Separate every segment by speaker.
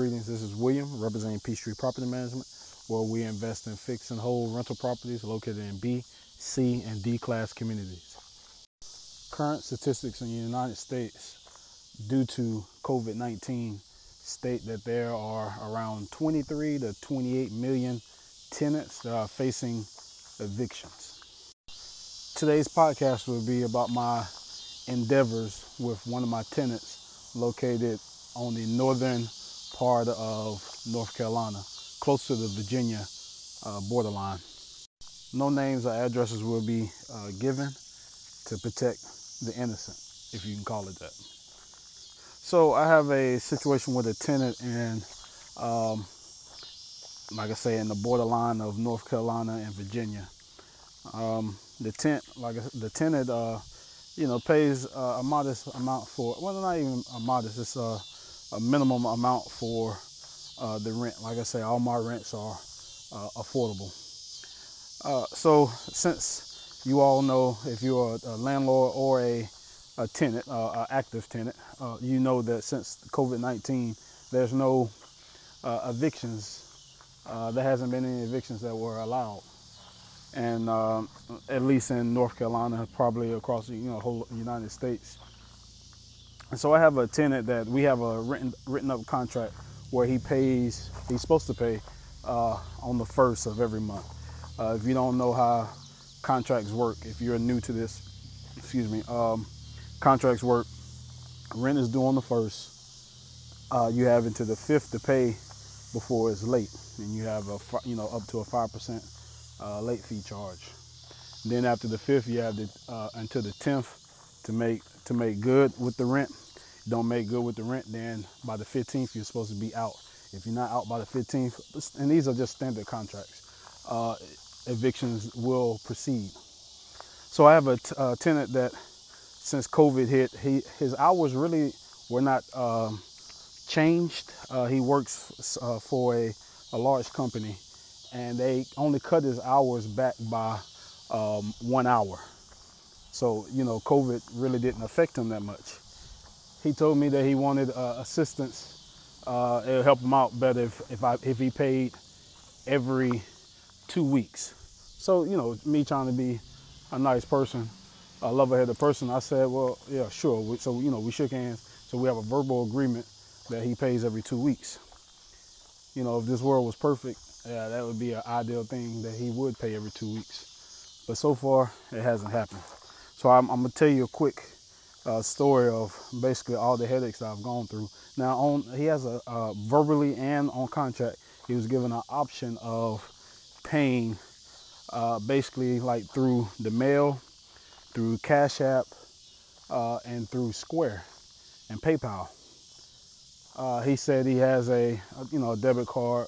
Speaker 1: greetings. This is William representing Peachtree Property Management, where we invest in fix and hold rental properties located in B, C, and D class communities. Current statistics in the United States due to COVID 19 state that there are around 23 to 28 million tenants that are facing evictions. Today's podcast will be about my endeavors with one of my tenants located on the northern part of North Carolina, close to the Virginia uh, borderline. No names or addresses will be uh, given to protect the innocent, if you can call it that. So I have a situation with a tenant in, um, like I say, in the borderline of North Carolina and Virginia. Um, the tent, like the tenant, uh, you know, pays uh, a modest amount for. Well, not even a modest. It's a, a minimum amount for uh, the rent. Like I say, all my rents are uh, affordable. Uh, so since you all know, if you're a, a landlord or a, a tenant, uh, an active tenant, you know that since COVID-19, there's no evictions. there hasn't been any evictions that were allowed and uh, at least in North Carolina, probably across the you know whole United States. And so I have a tenant that we have a written written up contract where he pays. He's supposed to pay uh, on the first of every month. Uh, if you don't know how contracts work, if you're new to this, excuse me, um, contracts work. Rent is due on the first. Uh, you have until the fifth to pay before it's late, and you have a you know up to a five percent uh, late fee charge. Then after the fifth, you have the, uh, until the tenth to make to make good with the rent. Don't make good with the rent, then by the 15th you're supposed to be out. If you're not out by the 15th, and these are just standard contracts, uh, evictions will proceed. So I have a tenant that since COVID hit, he his hours really were not um, changed. Uh, he works uh, for a, a large company and they only cut his hours back by um, one hour. So, you know, COVID really didn't affect him that much. He told me that he wanted uh, assistance. Uh, it'll help him out better if, if, I, if he paid every two weeks. So, you know, me trying to be a nice person, a level-headed person, I said, well, yeah, sure. So, you know, we shook hands. So we have a verbal agreement that he pays every two weeks. You know, if this world was perfect, yeah, that would be an ideal thing that he would pay every two weeks. But so far, it hasn't happened. So I'm, I'm gonna tell you a quick uh, story of basically all the headaches I've gone through. Now, on he has a uh, verbally and on contract, he was given an option of paying uh, basically like through the mail, through Cash App, uh, and through Square and PayPal. Uh, he said he has a you know a debit card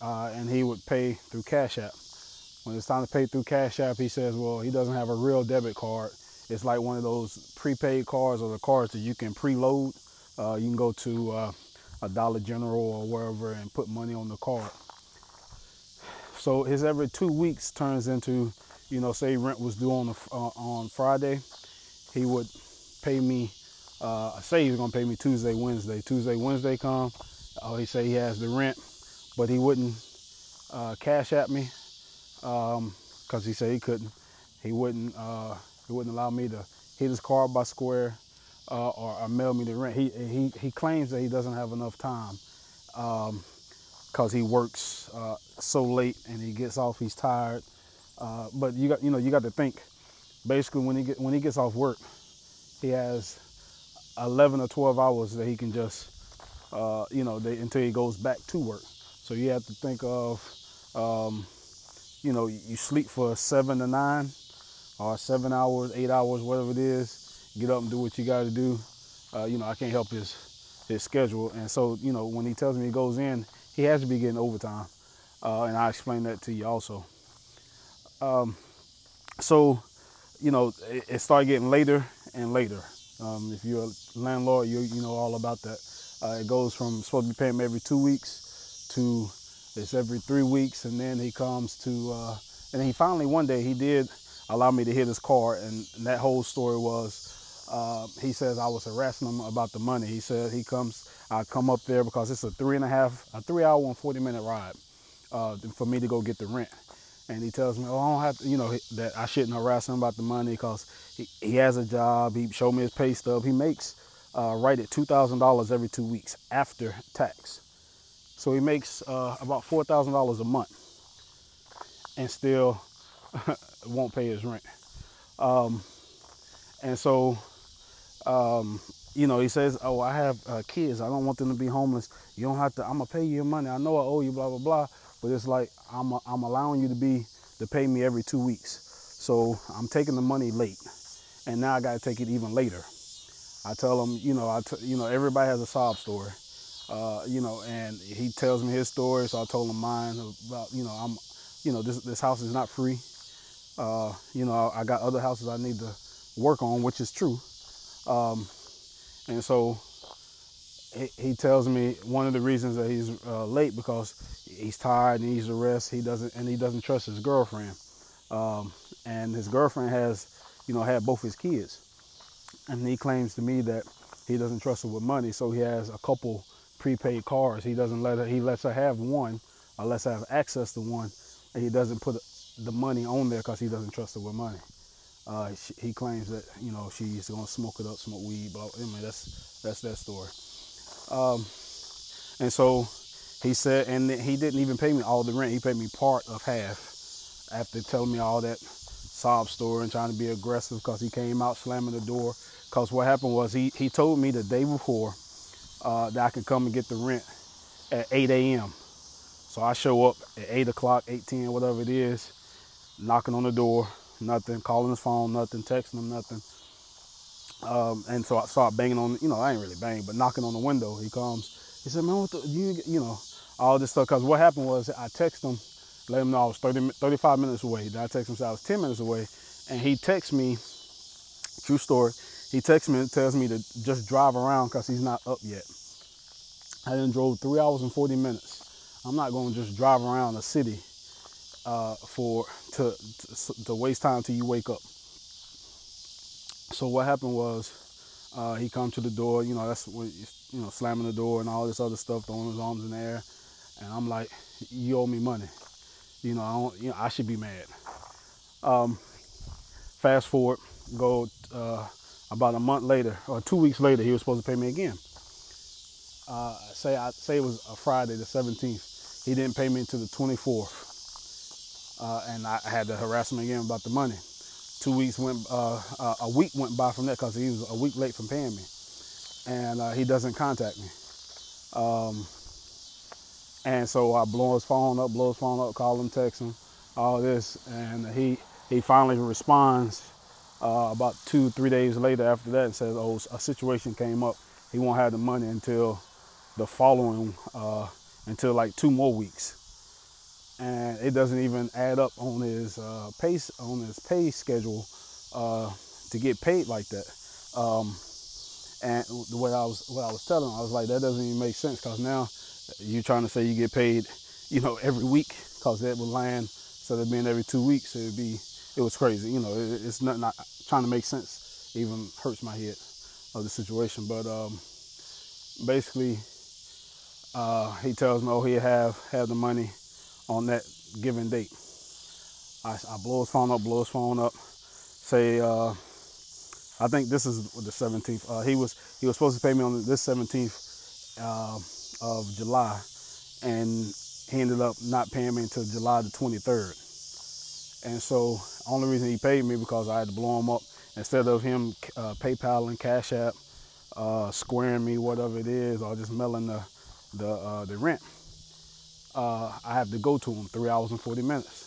Speaker 1: uh, and he would pay through Cash App. When it's time to pay through Cash App, he says, well, he doesn't have a real debit card. It's like one of those prepaid cards or the cards that you can preload. Uh, you can go to uh, a Dollar General or wherever and put money on the card. So his every two weeks turns into, you know, say rent was due on the, uh, on Friday, he would pay me. Uh, say he's gonna pay me Tuesday, Wednesday. Tuesday, Wednesday come. Oh, he say he has the rent but he wouldn't uh, cash at me because um, he said he couldn't. He wouldn't. Uh, he wouldn't allow me to hit his car by square uh, or, or, mail me the rent. He he he claims that he doesn't have enough time because um, he works uh, so late and he gets off. He's tired. Uh, but you got you know you got to think. Basically, when he get when he gets off work, he has 11 or 12 hours that he can just uh, you know they, until he goes back to work. So you have to think of, um, you know, you sleep for seven to nine, or seven hours, eight hours, whatever it is. Get up and do what you got to do. Uh, you know, I can't help his his schedule, and so you know, when he tells me he goes in, he has to be getting overtime, uh, and I explain that to you also. Um, so, you know, it, it, started getting later and later. Um, if you're a landlord, you you know all about that. Uh, it goes from supposed to be paying every two weeks to it's every three weeks, and then he comes to, uh, and he finally one day he did allow me to hit his car, and, and that whole story was uh, he says I was harassing him about the money. He said he comes, I come up there because it's a three and a half, a three hour and 40 minute ride uh, for me to go get the rent. And he tells me, oh, I don't have to, you know, that I shouldn't harass him about the money because he, he has a job. He showed me his pay stub. He makes uh, right at $2,000 every two weeks after tax. So he makes uh, about $4,000 a month and still won't pay his rent. Um, and so, um, you know, he says, "Oh, I have uh, kids. I don't want them to be homeless. You don't have to. I'm gonna pay you your money. I know I owe you, blah blah blah. But it's like I'm a, I'm allowing you to be to pay me every two weeks. So I'm taking the money late, and now I got to take it even later. I tell him, you know, I t- you know everybody has a sob story, uh, you know, and he tells me his story. So I told him mine about, you know, I'm, you know, this this house is not free. Uh, you know, I got other houses I need to work on, which is true. Um, and so he, he, tells me one of the reasons that he's uh, late because he's tired and needs to rest. He doesn't, and he doesn't trust his girlfriend. Um, and his girlfriend has, you know, had both his kids, and he claims to me that he doesn't trust her with money. So he has a couple prepaid cards. He doesn't let her. He lets her have one, or lets her have access to one, and he doesn't put the money on there because he doesn't trust her with money. Uh, she, he claims that you know she's gonna smoke it up, smoke weed. Blah. I mean that's that's that story. Um, and so he said, and he didn't even pay me all the rent. He paid me part of half after telling me all that sob story and trying to be aggressive because he came out slamming the door. Because what happened was he he told me the day before uh, that I could come and get the rent at 8 a.m. So I show up at 8 o'clock, 8:10, whatever it is, knocking on the door, nothing, calling his phone, nothing, texting him, nothing. Um, and so I start banging on, you know, I ain't really banging, but knocking on the window. He comes. He said, man, what the, you, you know, all this stuff. Because what happened was I texted him, let him know I was 30, 35 minutes away. Then I texted him, say I was 10 minutes away. And he texts me, true story, he texts me and tells me to just drive around because he's not up yet. I then drove three hours and 40 minutes. I'm not going to just drive around the city uh, for to, to, to waste time till you wake up. So what happened was uh, he come to the door. You know that's what you know slamming the door and all this other stuff, throwing his arms in the air, and I'm like, you owe me money. You know I don't. You know I should be mad. Um, fast forward, go uh, about a month later or two weeks later, he was supposed to pay me again. Uh, say I say it was a Friday, the 17th. He didn't pay me until the 24th uh, and I had to harass him again about the money. Two weeks went, uh, uh, a week went by from that because he was a week late from paying me, and uh, he doesn't contact me. Um, and so I blow his phone up, blow his phone up, call him, text him, all this, and he he finally responds uh, about two, three days later after that and says, "Oh, a situation came up. He won't have the money until the following, uh, until like two more weeks." and it doesn't even add up on his uh, pay on his pay schedule uh, to get paid like that. Um, and what I was what I was telling him, I was like, that doesn't even make sense because now you're trying to say you get paid, you know, every week because that would land instead of being every two weeks. It would be it was crazy. You know, it, it's not not trying to make sense. Even hurts my head of the situation, but um, basically, uh, he tells me, oh, he have have the money on that given date. I, I blow his phone up, blow his phone up, say, uh, I think this is the 17th. Uh, he was he was supposed to pay me on this 17th uh, of July, and he ended up not paying me until July the 23rd. And so, only reason he paid me because I had to blow him up instead of him uh, PayPal and Cash App, uh, squaring me whatever it is, or just mailing the the uh, the rent uh, I have to go to him three hours and 40 minutes.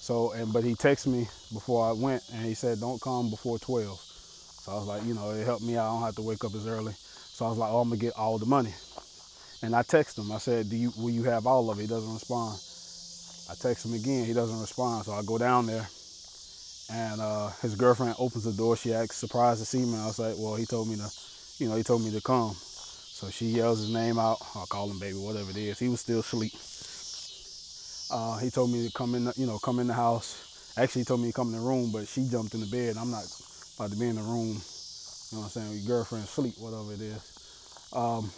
Speaker 1: So, and but he texted me before I went and he said, don't come before 12. So I was like, you know, it helped me. I don't have to wake up as early. So I was like, oh, I'm gonna get all the money. And I text him. I said, do you, will you have all of it? He doesn't respond. I text him again. He doesn't respond. So I go down there and uh, his girlfriend opens the door. She acts surprised to see me. I was like, well, he told me to, you know, he told me to come. So she yells his name out. I'll call him baby, whatever it is. He was still asleep. Uh, he told me to come in, you know, come in the house. Actually, he told me to come in the room, but she jumped in the bed. I'm not about to be in the room You know what I'm saying? Your girlfriend sleep, whatever it is. Um,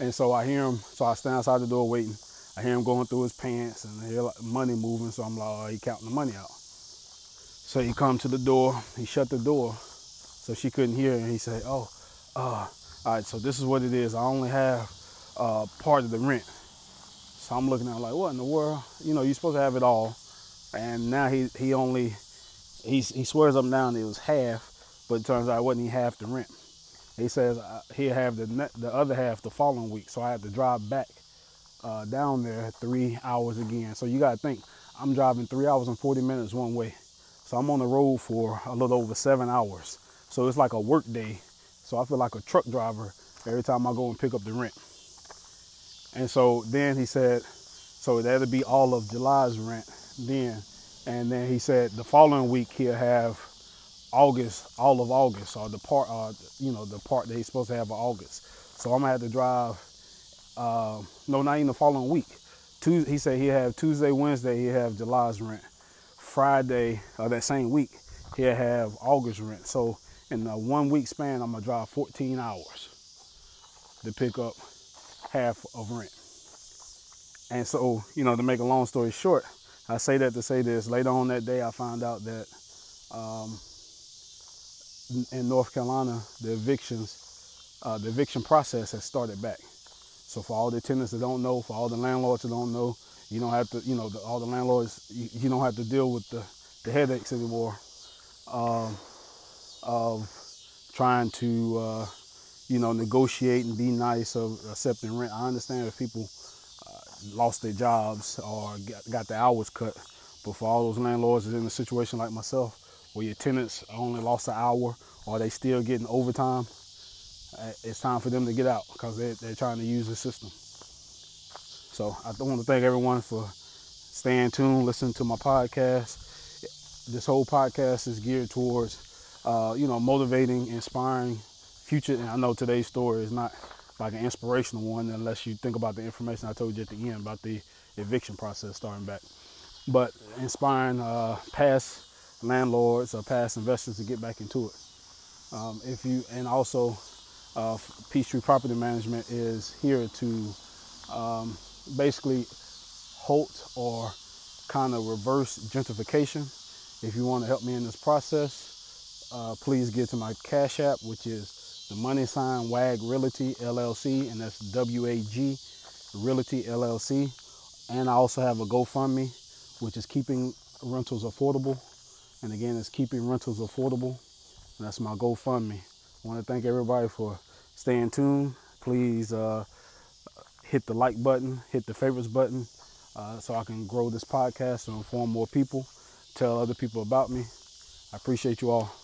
Speaker 1: and so I hear him. So I stand outside the door waiting. I hear him going through his pants and I hear money moving. So I'm like, oh, he counting the money out. So he come to the door. He shut the door, so she couldn't hear. And he said, oh, uh, all right. So this is what it is. I only have uh, part of the rent. So I'm looking at like, what in the world? You know, you're supposed to have it all. And now he he only he's, he swears up and down it was half, but it turns out it wasn't even half the rent. He says uh, he'll have the the other half the following week, so I had to drive back uh, down there three hours again. So you got to think, I'm driving three hours and 40 minutes one way, so I'm on the road for a little over seven hours. So it's like a work day. So I feel like a truck driver every time I go and pick up the rent. And so then he said, so that'll be all of July's rent then. And then he said the following week he'll have August, all of August, or the part, uh, you know, the part that he's supposed to have of August. So I'm gonna have to drive. Uh, no, not even the following week. Tuesday, he said he'll have Tuesday, Wednesday, he'll have July's rent. Friday, uh, that same week, he'll have August rent. So in a one week span, I'm gonna drive 14 hours to pick up half of rent. And so, you know, to make a long story short, I say that to say this. Later on that day, I found out that um, in North Carolina, the evictions, uh, the eviction process has started back. So for all the tenants that don't know, for all the landlords that don't know, you don't have to, you know, the, all the landlords, you, you, don't have to deal with the, the headaches anymore um, of trying to, uh, you know, negotiate and be nice of accepting rent. I understand if people uh, lost their jobs or got, got the hours cut, but for all those landlords in a situation like myself, where your tenants only lost an hour or they still getting overtime, it's time for them to get out because they're, they're trying to use the system. So I want to thank everyone for staying tuned, listening to my podcast. This whole podcast is geared towards, uh, you know, motivating, inspiring future. And I know today's story is not like an inspirational one unless you think about the information I told you at the end about the eviction process starting back. But inspiring uh, past landlords or past investors to get back into it. Um, if you and also uh, Peachtree Property Management is here to um, basically halt or kind of reverse gentrification. If you want to help me in this process, uh, please get to my Cash App, which is the money sign WAG Realty LLC, and that's W A G Realty LLC. And I also have a GoFundMe, which is keeping rentals affordable and again, it's keeping rentals affordable. And that's my GoFundMe. I want to thank everybody for staying tuned. Please uh, hit the like button, hit the favorites button, uh, so I can grow this podcast and inform more people, tell other people about me. I appreciate you all.